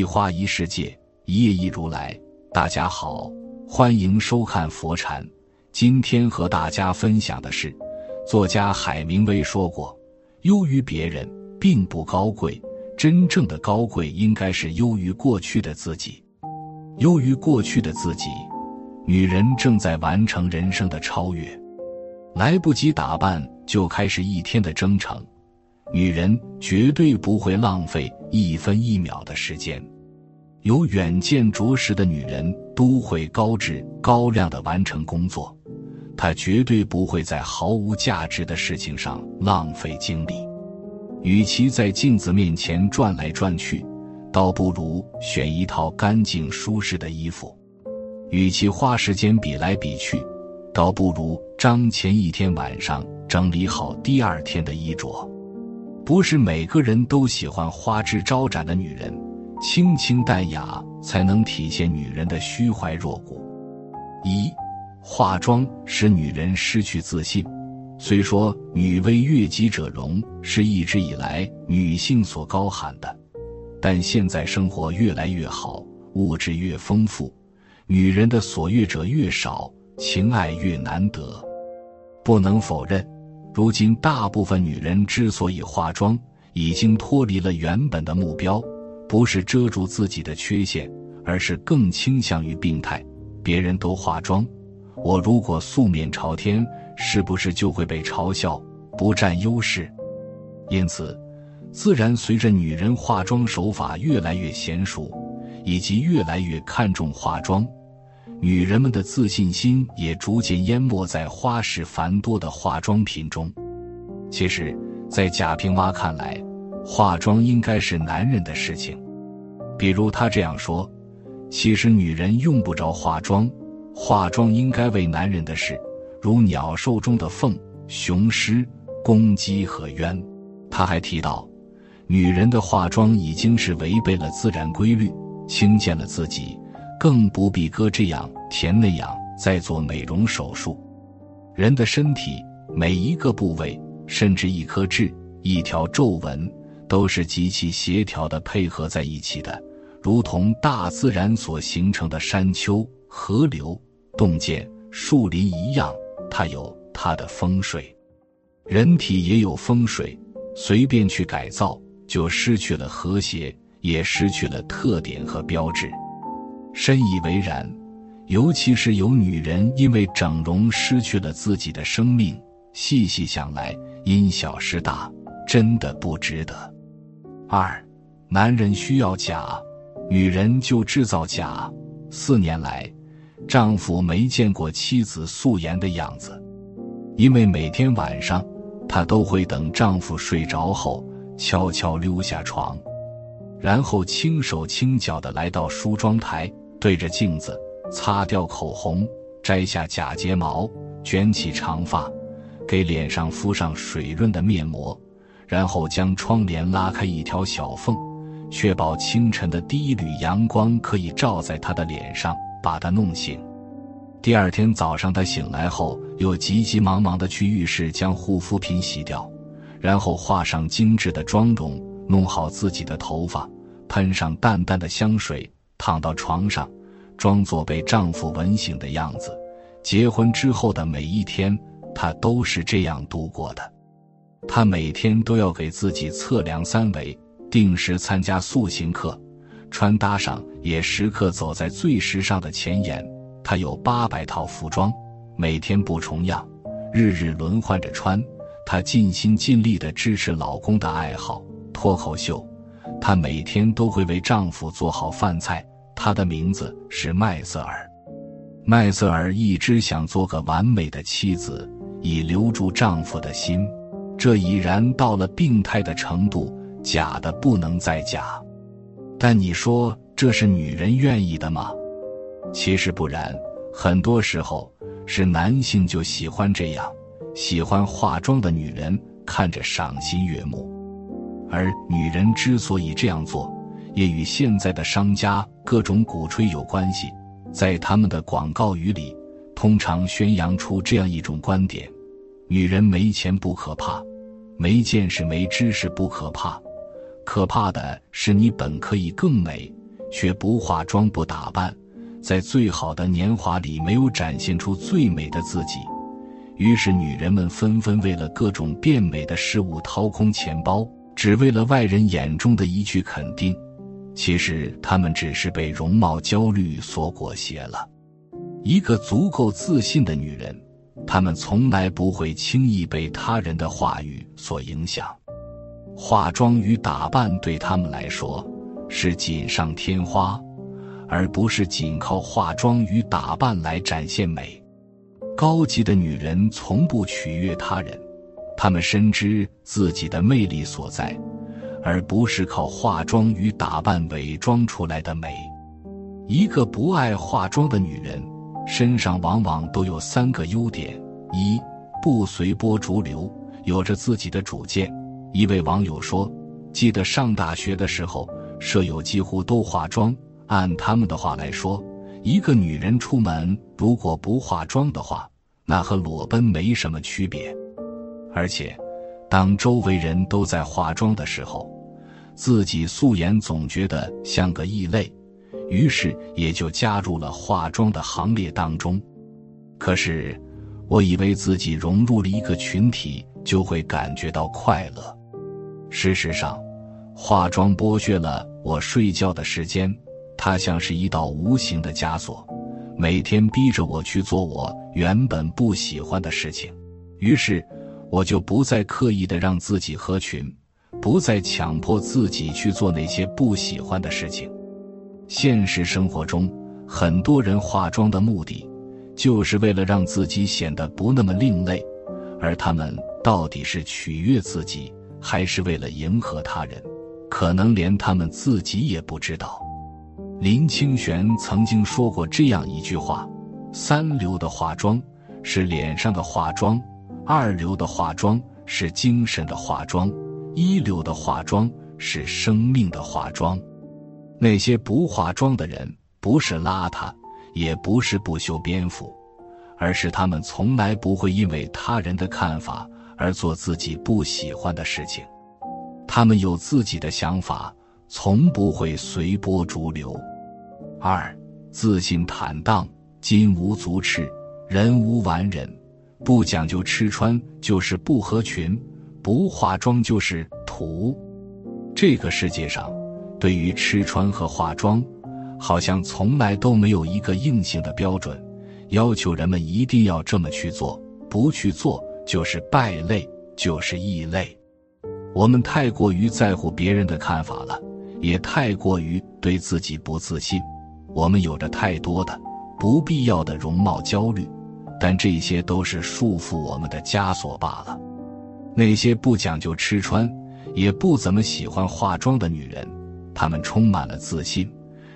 一花一世界，一叶一如来。大家好，欢迎收看佛禅。今天和大家分享的是，作家海明威说过：“优于别人并不高贵，真正的高贵应该是优于过去的自己。优于过去的自己，女人正在完成人生的超越。来不及打扮就开始一天的征程，女人绝对不会浪费一分一秒的时间。有远见卓识的女人都会高质高量的完成工作。”她绝对不会在毫无价值的事情上浪费精力。与其在镜子面前转来转去，倒不如选一套干净舒适的衣服；与其花时间比来比去，倒不如张前一天晚上整理好第二天的衣着。不是每个人都喜欢花枝招展的女人，清清淡雅才能体现女人的虚怀若谷。一。化妆使女人失去自信。虽说“女为悦己者容”是一直以来女性所高喊的，但现在生活越来越好，物质越丰富，女人的所悦者越少，情爱越难得。不能否认，如今大部分女人之所以化妆，已经脱离了原本的目标，不是遮住自己的缺陷，而是更倾向于病态。别人都化妆。我如果素面朝天，是不是就会被嘲笑不占优势？因此，自然随着女人化妆手法越来越娴熟，以及越来越看重化妆，女人们的自信心也逐渐淹没在花式繁多的化妆品中。其实，在贾平凹看来，化妆应该是男人的事情。比如他这样说：“其实女人用不着化妆。”化妆应该为男人的事，如鸟兽中的凤、雄狮、公鸡和鸢。他还提到，女人的化妆已经是违背了自然规律，轻贱了自己，更不必割这样填那样，再做美容手术。人的身体每一个部位，甚至一颗痣、一条皱纹，都是极其协调的配合在一起的，如同大自然所形成的山丘、河流。洞见树林一样，它有它的风水，人体也有风水。随便去改造，就失去了和谐，也失去了特点和标志。深以为然，尤其是有女人因为整容失去了自己的生命。细细想来，因小失大，真的不值得。二，男人需要假，女人就制造假。四年来。丈夫没见过妻子素颜的样子，因为每天晚上，她都会等丈夫睡着后，悄悄溜下床，然后轻手轻脚地来到梳妆台，对着镜子擦掉口红，摘下假睫毛，卷起长发，给脸上敷上水润的面膜，然后将窗帘拉开一条小缝，确保清晨的第一缕阳光可以照在她的脸上。把他弄醒，第二天早上他醒来后，又急急忙忙的去浴室将护肤品洗掉，然后化上精致的妆容，弄好自己的头发，喷上淡淡的香水，躺到床上，装作被丈夫吻醒的样子。结婚之后的每一天，她都是这样度过的。她每天都要给自己测量三围，定时参加塑形课。穿搭上也时刻走在最时尚的前沿。她有八百套服装，每天不重样，日日轮换着穿。她尽心尽力地支持老公的爱好——脱口秀。她每天都会为丈夫做好饭菜。她的名字是麦瑟尔。麦瑟尔一直想做个完美的妻子，以留住丈夫的心。这已然到了病态的程度，假的不能再假。但你说这是女人愿意的吗？其实不然，很多时候是男性就喜欢这样，喜欢化妆的女人看着赏心悦目。而女人之所以这样做，也与现在的商家各种鼓吹有关系。在他们的广告语里，通常宣扬出这样一种观点：女人没钱不可怕，没见识没知识不可怕。可怕的是，你本可以更美，却不化妆不打扮，在最好的年华里没有展现出最美的自己。于是，女人们纷纷为了各种变美的事物掏空钱包，只为了外人眼中的一句肯定。其实，她们只是被容貌焦虑所裹挟了。一个足够自信的女人，她们从来不会轻易被他人的话语所影响。化妆与打扮对他们来说是锦上添花，而不是仅靠化妆与打扮来展现美。高级的女人从不取悦他人，她们深知自己的魅力所在，而不是靠化妆与打扮伪装出来的美。一个不爱化妆的女人身上往往都有三个优点：一，不随波逐流，有着自己的主见。一位网友说：“记得上大学的时候，舍友几乎都化妆。按他们的话来说，一个女人出门如果不化妆的话，那和裸奔没什么区别。而且，当周围人都在化妆的时候，自己素颜总觉得像个异类，于是也就加入了化妆的行列当中。可是，我以为自己融入了一个群体，就会感觉到快乐。”事实上，化妆剥削了我睡觉的时间，它像是一道无形的枷锁，每天逼着我去做我原本不喜欢的事情。于是，我就不再刻意的让自己合群，不再强迫自己去做那些不喜欢的事情。现实生活中，很多人化妆的目的，就是为了让自己显得不那么另类，而他们到底是取悦自己。还是为了迎合他人，可能连他们自己也不知道。林清玄曾经说过这样一句话：“三流的化妆是脸上的化妆，二流的化妆是精神的化妆，一流的化妆是生命的化妆。那些不化妆的人，不是邋遢，也不是不修边幅，而是他们从来不会因为他人的看法。”而做自己不喜欢的事情，他们有自己的想法，从不会随波逐流。二，自信坦荡，金无足赤，人无完人，不讲究吃穿就是不合群，不化妆就是土。这个世界上，对于吃穿和化妆，好像从来都没有一个硬性的标准，要求人们一定要这么去做，不去做。就是败类，就是异类。我们太过于在乎别人的看法了，也太过于对自己不自信。我们有着太多的不必要的容貌焦虑，但这些都是束缚我们的枷锁罢了。那些不讲究吃穿，也不怎么喜欢化妆的女人，她们充满了自信，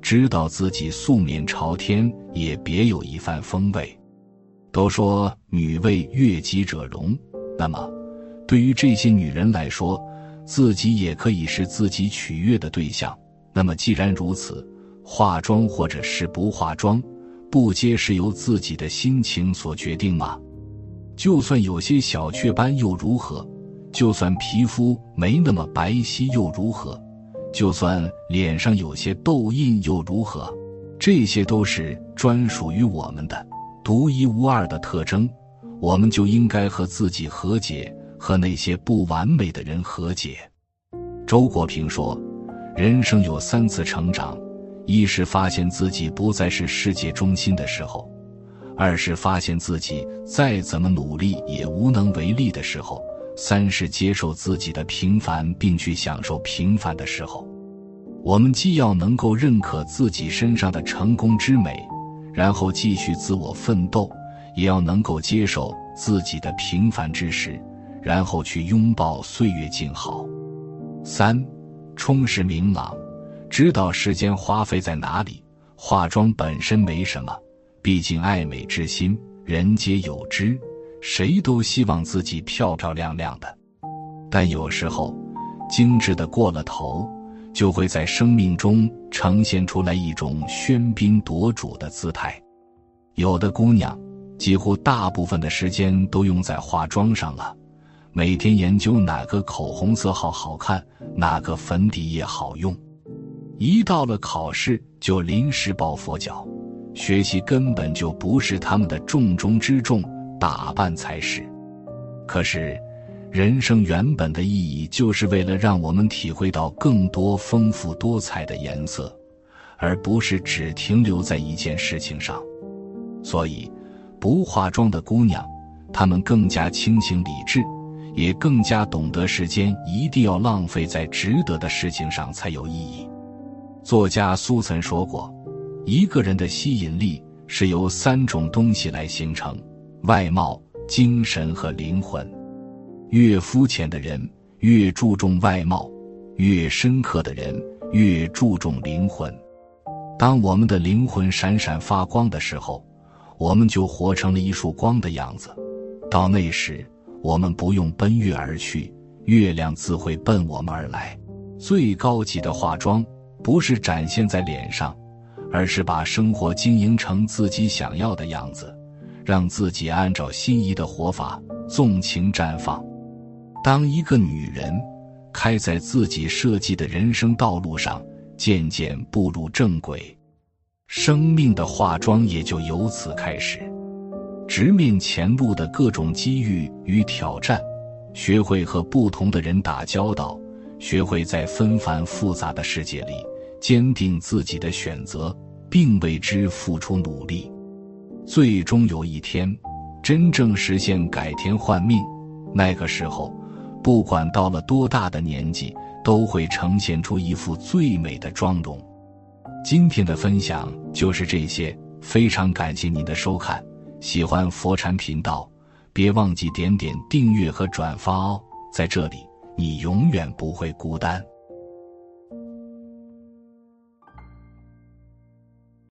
知道自己素面朝天也别有一番风味。都说女为悦己者容，那么，对于这些女人来说，自己也可以是自己取悦的对象。那么，既然如此，化妆或者是不化妆，不皆是由自己的心情所决定吗？就算有些小雀斑又如何？就算皮肤没那么白皙又如何？就算脸上有些痘印又如何？这些都是专属于我们的。独一无二的特征，我们就应该和自己和解，和那些不完美的人和解。周国平说：“人生有三次成长，一是发现自己不再是世界中心的时候；二是发现自己再怎么努力也无能为力的时候；三是接受自己的平凡，并去享受平凡的时候。我们既要能够认可自己身上的成功之美。”然后继续自我奋斗，也要能够接受自己的平凡之时，然后去拥抱岁月静好。三，充实明朗，知道时间花费在哪里。化妆本身没什么，毕竟爱美之心，人皆有之，谁都希望自己漂漂亮亮的。但有时候，精致的过了头。就会在生命中呈现出来一种喧宾夺主的姿态。有的姑娘几乎大部分的时间都用在化妆上了，每天研究哪个口红色号好看，哪个粉底液好用。一到了考试就临时抱佛脚，学习根本就不是他们的重中之重，打扮才是。可是，人生原本的意义就是为了让我们体会到更多丰富多彩的颜色，而不是只停留在一件事情上。所以，不化妆的姑娘，她们更加清醒理智，也更加懂得时间一定要浪费在值得的事情上才有意义。作家苏岑说过：“一个人的吸引力是由三种东西来形成：外貌、精神和灵魂。越肤浅的人越注重外貌，越深刻的人越注重灵魂。当我们的灵魂闪闪发光的时候，我们就活成了一束光的样子。到那时，我们不用奔月而去，月亮自会奔我们而来。最高级的化妆。”不是展现在脸上，而是把生活经营成自己想要的样子，让自己按照心仪的活法纵情绽放。当一个女人开在自己设计的人生道路上，渐渐步入正轨，生命的化妆也就由此开始。直面前路的各种机遇与挑战，学会和不同的人打交道，学会在纷繁复杂的世界里。坚定自己的选择，并为之付出努力，最终有一天，真正实现改天换命。那个时候，不管到了多大的年纪，都会呈现出一副最美的妆容。今天的分享就是这些，非常感谢您的收看。喜欢佛禅频道，别忘记点点订阅和转发哦。在这里，你永远不会孤单。